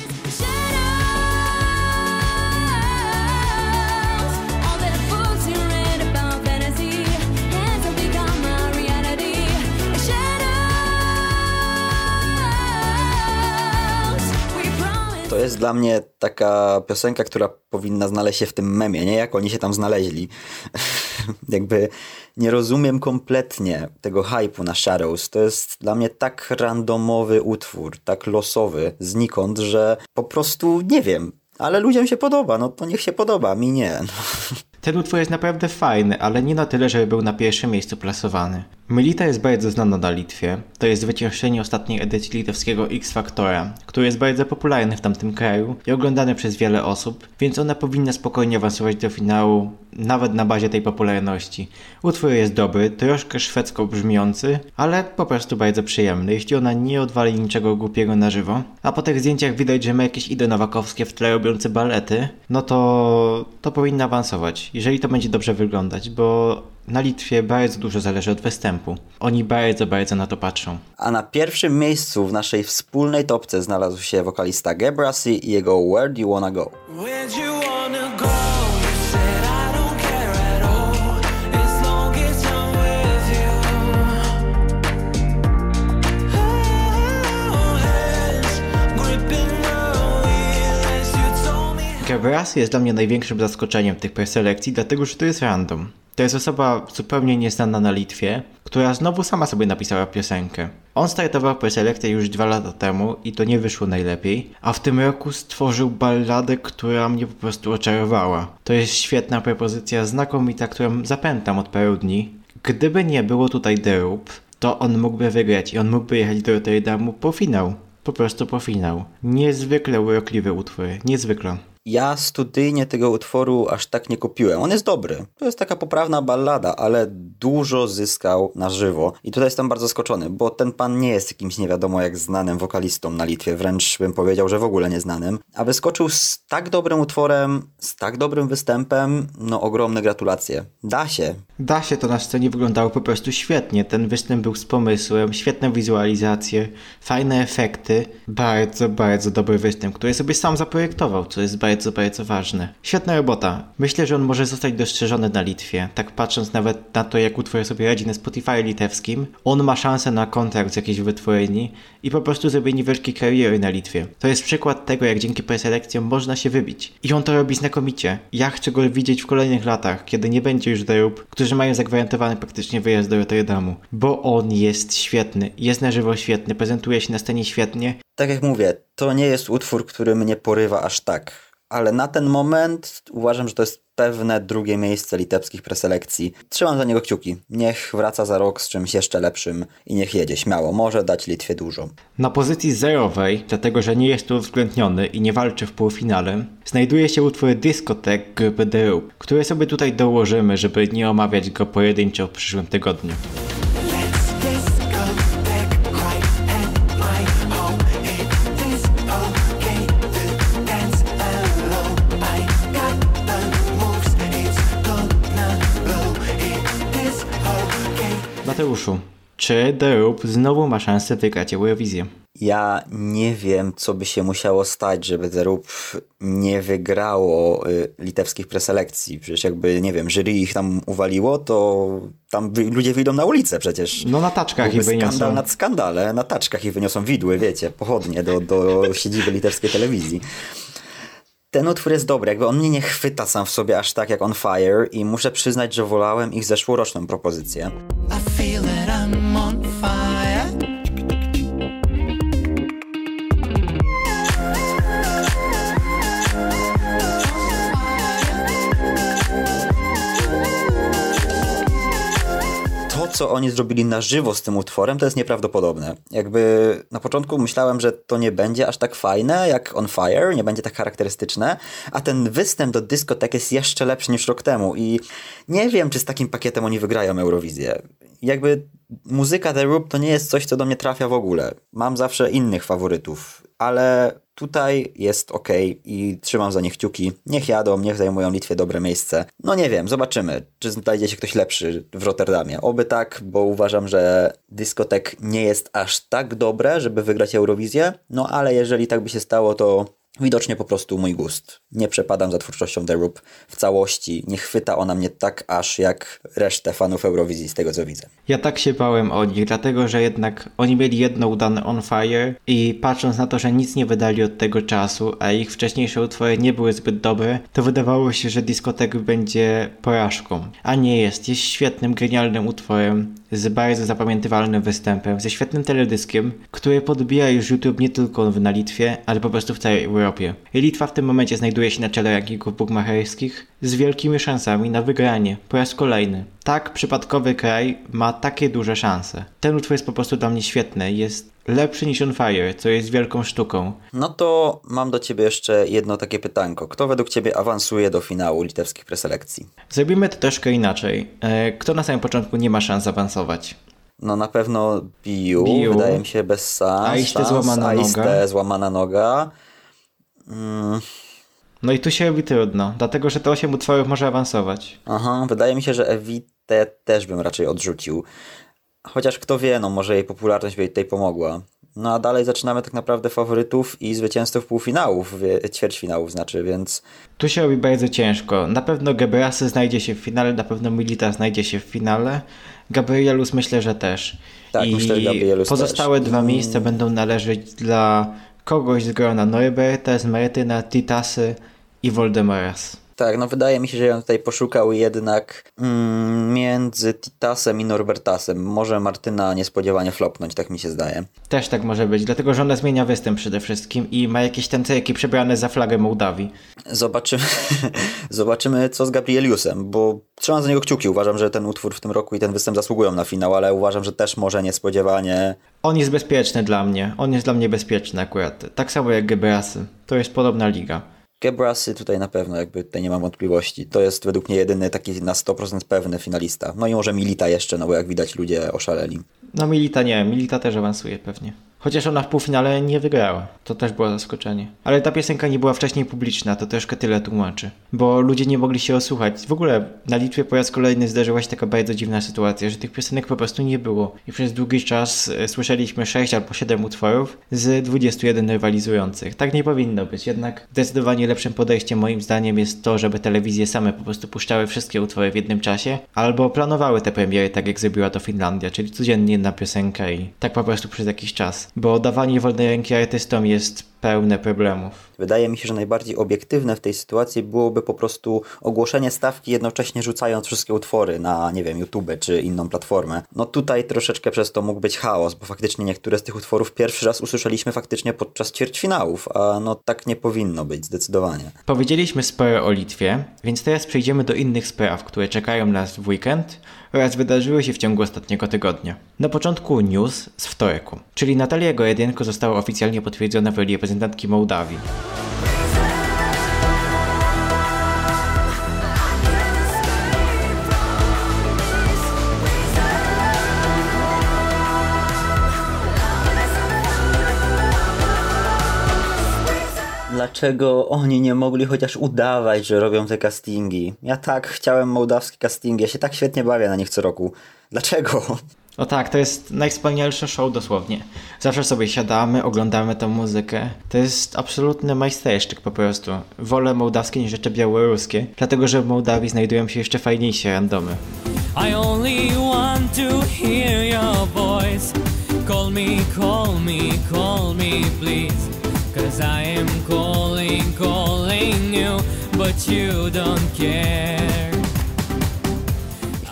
To jest dla mnie taka piosenka, która powinna znaleźć się w tym memie, nie? Jak oni się tam znaleźli. <laughs> Jakby nie rozumiem kompletnie tego hypu na Shadows. To jest dla mnie tak randomowy utwór, tak losowy, znikąd, że po prostu nie wiem. Ale ludziom się podoba, no to niech się podoba, mi nie. <laughs> Ten utwór jest naprawdę fajny, ale nie na tyle, żeby był na pierwszym miejscu plasowany. Melita jest bardzo znana na Litwie. To jest zwyciężczyni ostatniej edycji litewskiego X-Factora, który jest bardzo popularny w tamtym kraju i oglądany przez wiele osób, więc ona powinna spokojnie awansować do finału, nawet na bazie tej popularności. Utwór jest dobry, troszkę szwedzko brzmiący, ale po prostu bardzo przyjemny, jeśli ona nie odwali niczego głupiego na żywo. A po tych zdjęciach widać, że ma jakieś idy nowakowskie w tle robiące balety, no to, to powinna awansować, jeżeli to będzie dobrze wyglądać, bo na Litwie bardzo dużo zależy od występu. Oni bardzo, bardzo na to patrzą. A na pierwszym miejscu w naszej wspólnej topce znalazł się wokalista Gebrasi i jego Where Do You Wanna Go. Oh. Gabras jest dla mnie największym zaskoczeniem tych preselekcji, dlatego że to jest random. To jest osoba zupełnie nieznana na Litwie, która znowu sama sobie napisała piosenkę. On startował preselekcję już dwa lata temu i to nie wyszło najlepiej, a w tym roku stworzył balladę, która mnie po prostu oczarowała. To jest świetna propozycja, znakomita, którą zapętam od paru dni. Gdyby nie było tutaj Derub, to on mógłby wygrać i on mógłby jechać do Rotterdamu po finał. Po prostu po finał. Niezwykle urokliwy utwór, niezwykle. Ja studyjnie tego utworu aż tak nie kupiłem. On jest dobry. To jest taka poprawna ballada, ale dużo zyskał na żywo. I tutaj jestem bardzo zaskoczony, bo ten pan nie jest jakimś nie wiadomo jak znanym wokalistą na Litwie. Wręcz bym powiedział, że w ogóle nieznanym. A wyskoczył z tak dobrym utworem, z tak dobrym występem, no ogromne gratulacje. Da się. Da się to na scenie wyglądało po prostu świetnie. Ten występ był z pomysłem, świetne wizualizacje, fajne efekty. Bardzo, bardzo dobry występ, który sobie sam zaprojektował, co jest bardzo, bardzo ważne. Świetna robota. Myślę, że on może zostać dostrzeżony na Litwie. Tak patrząc nawet na to, jak utwór sobie radzi na Spotify litewskim, on ma szansę na kontrakt z jakiejś wytwórni i po prostu zrobienie wielkiej kariery na Litwie. To jest przykład tego, jak dzięki preselekcjom można się wybić. I on to robi znakomicie. Ja chcę go widzieć w kolejnych latach, kiedy nie będzie już derób, którzy mają zagwarantowany praktycznie wyjazd do Rotterdamu. Bo on jest świetny, jest na żywo świetny, prezentuje się na scenie świetnie. Tak jak mówię, to nie jest utwór, który mnie porywa aż tak. Ale na ten moment uważam, że to jest pewne drugie miejsce litewskich preselekcji. Trzymam za niego kciuki. Niech wraca za rok z czymś jeszcze lepszym i niech jedzie śmiało. Może dać Litwie dużo. Na pozycji zerowej, dlatego że nie jest tu uwzględniony i nie walczy w półfinale, znajduje się utwór The Roop, które sobie tutaj dołożymy, żeby nie omawiać go pojedynczo w przyszłym tygodniu. Mateuszu, czy The Roop znowu ma szansę wygrać Eurowizję? Ja nie wiem, co by się musiało stać, żeby The Roop nie wygrało y, litewskich preselekcji. Przecież jakby, nie wiem, jury ich tam uwaliło, to tam ludzie wyjdą na ulicę przecież. No na taczkach ich Byłby wyniosą. skandal nad skandale. Na taczkach ich wyniosą widły, wiecie, pochodnie do, do <laughs> siedziby litewskiej telewizji. Ten utwór jest dobry, jakby on mnie nie chwyta sam w sobie aż tak jak On Fire i muszę przyznać, że wolałem ich zeszłoroczną propozycję. Co oni zrobili na żywo z tym utworem, to jest nieprawdopodobne. Jakby na początku myślałem, że to nie będzie aż tak fajne jak On Fire, nie będzie tak charakterystyczne, a ten występ do dyskotek jest jeszcze lepszy niż rok temu i nie wiem, czy z takim pakietem oni wygrają Eurowizję. Jakby muzyka The Roop to nie jest coś, co do mnie trafia w ogóle. Mam zawsze innych faworytów, ale tutaj jest ok i trzymam za nich kciuki. Niech jadą, niech zajmują Litwie dobre miejsce. No nie wiem, zobaczymy, czy znajdzie się ktoś lepszy w Rotterdamie. Oby tak, bo uważam, że dyskotek nie jest aż tak dobre, żeby wygrać Eurowizję. No ale jeżeli tak by się stało, to widocznie po prostu mój gust. Nie przepadam za twórczością The Roop w całości. Nie chwyta ona mnie tak aż jak resztę fanów Eurowizji z tego co widzę. Ja tak się bałem o nich, dlatego że jednak oni mieli jedno udane On Fire i patrząc na to, że nic nie wydali od tego czasu, a ich wcześniejsze utwory nie były zbyt dobre, to wydawało się, że dyskotek będzie porażką. A nie jest. Jest świetnym, genialnym utworem, z bardzo zapamiętywalnym występem, ze świetnym teledyskiem, który podbija już YouTube nie tylko na Litwie, ale po prostu w całej Europie. Litwa w tym momencie znajduje się na czele rankingów bookmacherskich z wielkimi szansami na wygranie po raz kolejny. Tak przypadkowy kraj ma takie duże szanse. Ten utwór jest po prostu dla mnie świetny, jest lepszy niż On Fire, co jest wielką sztuką. No to mam do ciebie jeszcze jedno takie pytanko. Kto według ciebie awansuje do finału litewskich preselekcji? Zrobimy to troszkę inaczej. E, Kto na samym początku nie ma szans awansować? No na pewno Biu, Biu. wydaje mi się bez szans. Aiste złamana Aiste noga. złamana noga. No i tu się robi trudno, dlatego że te 8 utworów może awansować. Aha, wydaje mi się, że Evitę też bym raczej odrzucił. Chociaż kto wie, no może jej popularność by jej tutaj pomogła. No a dalej zaczynamy tak naprawdę faworytów i zwycięzców półfinałów, wie- ćwierćfinałów znaczy, więc Tu się robi bardzo ciężko. Na pewno Gebrasy znajdzie się w finale, na pewno Milita znajdzie się w finale. Gabrielus myślę, że też. Tak, I myślę, że Gabrielus pozostałe też. dwa Mm. miejsca będą należeć dla kogoś z grona Norberta, Smertyna, Titasy i Voldemoras. Tak, no wydaje mi się, że ja tutaj poszukał jednak mm, między Titasem i Norbertasem. Może Martyna niespodziewanie flopnąć, tak mi się zdaje. Też tak może być, dlatego że ona zmienia występ przede wszystkim i ma jakieś tancerki przebrane za flagę Mołdawii. Zobaczymy, <laughs> zobaczymy co z Gabrieliusem, bo trzymam za niego kciuki. Uważam, że ten utwór w tym roku i ten występ zasługują na finał, ale uważam, że też może niespodziewanie. On jest bezpieczny dla mnie. On jest dla mnie bezpieczny akurat. Tak samo jak Gebrasy. To jest podobna liga. Gebrasy tutaj na pewno, jakby tutaj nie mam wątpliwości. To jest według mnie jedyny taki na 100% pewny finalista. No i może Milita jeszcze, no bo jak widać ludzie oszaleli. No Milita nie, Milita też awansuje pewnie. Chociaż ona w półfinale nie wygrała. To też było zaskoczenie. Ale ta piosenka nie była wcześniej publiczna, to troszkę tyle tłumaczy. Bo ludzie nie mogli się osłuchać. W ogóle na Litwie po raz kolejny zdarzyła się taka bardzo dziwna sytuacja, że tych piosenek po prostu nie było. I przez długi czas e, słyszeliśmy 6 albo 7 utworów z 21 rywalizujących. Tak nie powinno być. Jednak zdecydowanie lepszym podejściem moim zdaniem jest to, żeby telewizje same po prostu puszczały wszystkie utwory w jednym czasie, albo planowały te premiery tak jak zrobiła to Finlandia, czyli codziennie jedna piosenka i tak po prostu przez jakiś czas. Bo dawanie wolnej ręki artystom jest pełne problemów. Wydaje mi się, że najbardziej obiektywne w tej sytuacji byłoby po prostu ogłoszenie stawki, jednocześnie rzucając wszystkie utwory na, nie wiem, YouTube czy inną platformę. No tutaj troszeczkę przez to mógł być chaos, bo faktycznie niektóre z tych utworów pierwszy raz usłyszeliśmy faktycznie podczas ćwierćfinałów, a no tak nie powinno być, zdecydowanie. Powiedzieliśmy sporo o Litwie, więc teraz przejdziemy do innych spraw, które czekają nas w weekend oraz wydarzyły się w ciągu ostatniego tygodnia. Na początku news z wtorku, czyli Natalia Gojedenko została oficjalnie potwierdzona w roli reprezentantki Mołdawii. Dlaczego oni nie mogli chociaż udawać, że robią te castingi? Ja tak chciałem mołdawskie castingi, ja się tak świetnie bawię na nich co roku. Dlaczego? O tak, to jest najwspanialsze show dosłownie. Zawsze sobie siadamy, oglądamy tą muzykę. To jest absolutny majstersztyk po prostu. Wolę mołdawskie niż jeszcze białoruskie, dlatego że w Mołdawii znajdują się jeszcze fajniejsze randomy. I only want to hear your voice. Call me, call me, call me, please. Cause I am calling, calling you, but you don't care.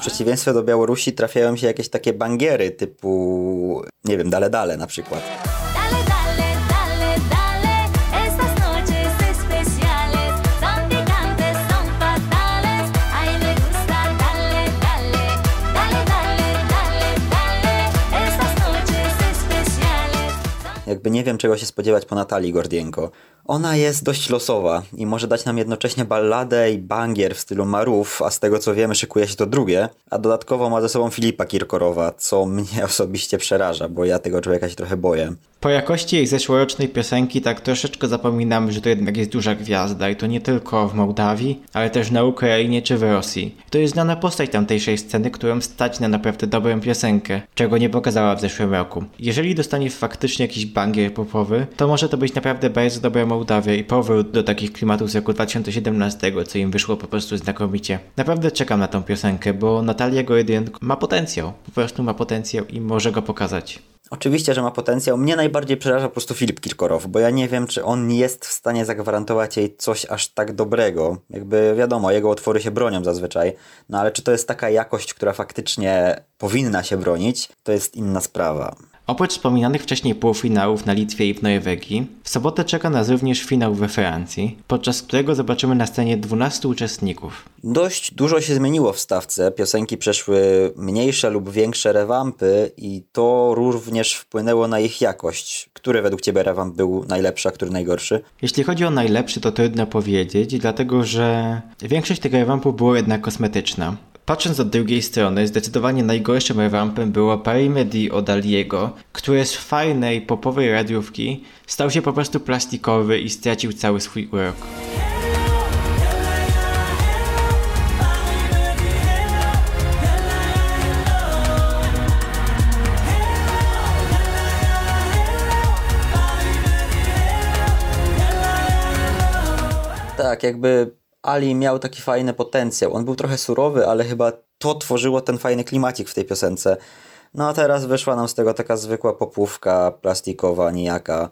W przeciwieństwie do Białorusi trafiają się jakieś takie bangiery typu, nie wiem, dale dale na przykład. Dale, dale, dale, dale. Estas noches especiales son picantes, son fatales. A mí me gusta, dale, dale, dale, dale, dale, dale. Estas noches especiales son Jakby nie wiem czego się spodziewać po Natalii Gordienko. Ona jest dość losowa i może dać nam jednocześnie balladę i bangier w stylu Marów, a z tego co wiemy szykuje się to drugie, a dodatkowo ma ze sobą Filipa Kirkorowa, co <laughs> mnie osobiście przeraża, bo ja tego człowieka się trochę boję. Po jakości jej zeszłorocznej piosenki tak troszeczkę zapominamy, że to jednak jest duża gwiazda i to nie tylko w Mołdawii, ale też na Ukrainie czy w Rosji. To jest znana postać tamtejszej sceny, którą stać na naprawdę dobrą piosenkę, czego nie pokazała w zeszłym roku. Jeżeli dostanie faktycznie jakiś bangier popowy, to może to być naprawdę bardzo dobra Mołdawia i powrót do takich klimatów z roku 2017, co im wyszło po prostu znakomicie. Naprawdę czekam na tą piosenkę, bo Natalia Gojedenko ma potencjał, po prostu ma potencjał i może go pokazać. Oczywiście, że ma potencjał. Mnie najbardziej przeraża po prostu Filip Kirkorow, bo ja nie wiem, czy on jest w stanie zagwarantować jej coś aż tak dobrego. Jakby wiadomo, jego utwory się bronią zazwyczaj, no ale czy to jest taka jakość, która faktycznie powinna się bronić, to jest inna sprawa. Oprócz wspominanych wcześniej półfinałów na Litwie i w Norwegii, w sobotę czeka nas również finał we Francji, podczas którego zobaczymy na scenie 12 uczestników. Dość dużo się zmieniło w stawce. Piosenki przeszły mniejsze lub większe rewampy i to również wpłynęło na ich jakość. Który według Ciebie rewamp był najlepszy, a który najgorszy? Jeśli chodzi o najlepszy, to trudno powiedzieć, dlatego że większość tych rewampów było jednak kosmetyczna. Patrząc od drugiej strony, zdecydowanie najgorszym rewampem było Parimedi od Aliego, który z fajnej popowej radiówki stał się po prostu plastikowy i stracił cały swój urok. Tak, jakby Ali miał taki fajny potencjał. On był trochę surowy, ale chyba to tworzyło ten fajny klimacik w tej piosence. No a teraz wyszła nam z tego taka zwykła popówka, plastikowa, nijaka.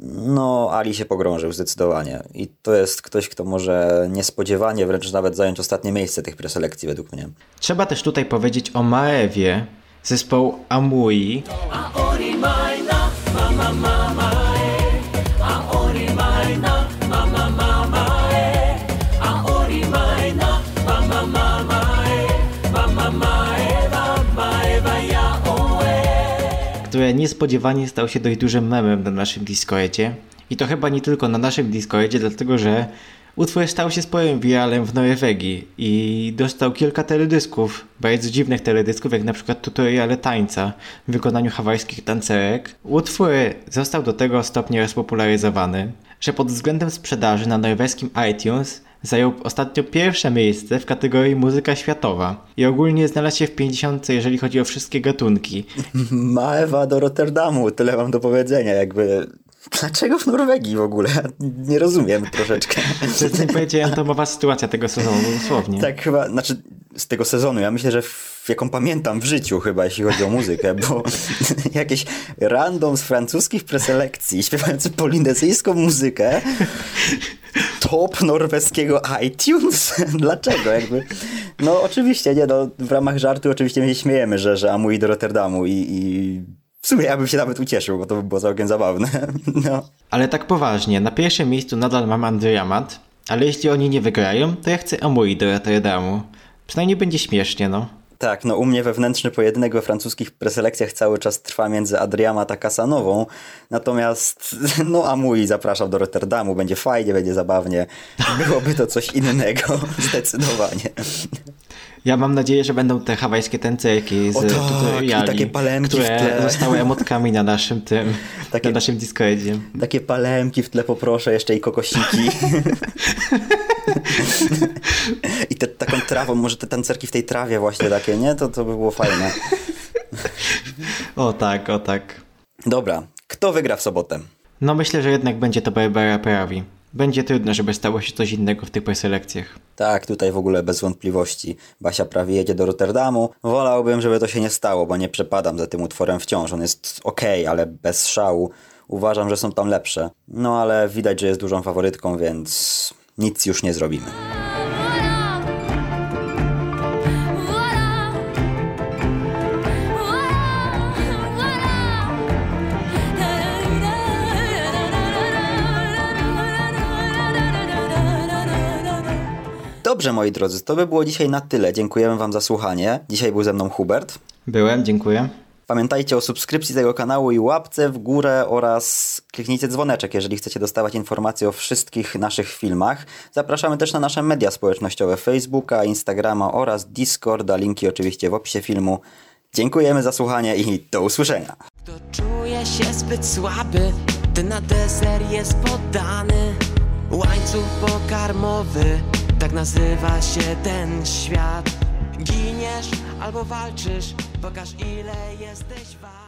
No, Ali się pogrążył zdecydowanie. I to jest ktoś, kto może niespodziewanie wręcz nawet zająć ostatnie miejsce tych preselekcji według mnie. Trzeba też tutaj powiedzieć o Maewie, zespołu Amui, które niespodziewanie stał się dość dużym memem na naszym Discordzie. I to chyba nie tylko na naszym Discordzie, dlatego że utwór stał się sporym wiralem w Norwegii i dostał kilka teledysków, bardzo dziwnych teledysków, jak na przykład tutoriale tańca w wykonaniu hawajskich tancerek. Utwór został do tego stopnia rozpopularyzowany, że pod względem sprzedaży na norweskim iTunes zajął ostatnio pierwsze miejsce w kategorii muzyka światowa i ogólnie znalazł się w 50, jeżeli chodzi o wszystkie gatunki. <laughs> Maewa do Rotterdamu, tyle mam do powiedzenia, jakby... Dlaczego w Norwegii w ogóle? Nie rozumiem troszeczkę. To jest niepowiedziałem to mowa sytuacja tego sezonu, dosłownie. Tak chyba, znaczy z tego sezonu. Ja myślę, że w jaką pamiętam w życiu chyba, jeśli chodzi o muzykę, bo <laughs> jakieś random z francuskich preselekcji śpiewający polinezyjską muzykę top norweskiego iTunes? <laughs> Dlaczego? Jakby, no oczywiście, nie, no, w ramach żartu oczywiście my się śmiejemy, że, że Amui do Rotterdamu i, i w sumie ja bym się nawet ucieszył, bo to by było całkiem zabawne. <laughs> No. Ale tak poważnie, na pierwszym miejscu nadal mam Andriamat, ale jeśli oni nie wygrają, to ja chcę Amui do Rotterdamu. Przynajmniej będzie śmiesznie, no. Tak, no u mnie wewnętrzny pojedynek we francuskich preselekcjach cały czas trwa między Adriama a Casanową, natomiast <laughs> no Amui zapraszam do Rotterdamu, będzie fajnie, będzie zabawnie, byłoby to coś innego, <laughs> zdecydowanie. Ja mam nadzieję, że będą te hawajskie tancerki z O tak, i takie palemki w które tle. zostały emotkami na naszym tym, Takie- na naszym Discordzie. Takie palemki w tle poproszę, jeszcze i kokosiki. I te, taką trawą, może te tancerki w tej trawie właśnie takie, nie? To, to by było fajne. O tak, o tak. Dobra, kto wygra w sobotę? No myślę, że jednak będzie to Barbara Prawi. Będzie trudno, żeby stało się coś innego w tych preselekcjach. Tak, tutaj w ogóle bez wątpliwości. Basia prawie jedzie do Rotterdamu. Wolałbym, żeby to się nie stało, bo nie przepadam za tym utworem wciąż. On jest okej, ale bez szału. Uważam, że są tam lepsze. No ale widać, że jest dużą faworytką, więc nic już nie zrobimy. Dobrze, moi drodzy, to by było dzisiaj na tyle. Dziękujemy Wam za słuchanie. Dzisiaj był ze mną Hubert. Byłem, dziękuję. Pamiętajcie o subskrypcji tego kanału i łapce w górę oraz kliknijcie dzwoneczek, jeżeli chcecie dostawać informacje o wszystkich naszych filmach. Zapraszamy też na nasze media społecznościowe Facebooka, Instagrama oraz Discorda. Linki oczywiście w opisie filmu. Dziękujemy za słuchanie i do usłyszenia. Kto czuje się zbyt słaby, ten na deser jest poddany Łańcuch pokarmowy, tak nazywa się ten świat. Giniesz albo walczysz, pokaż ile jesteś wart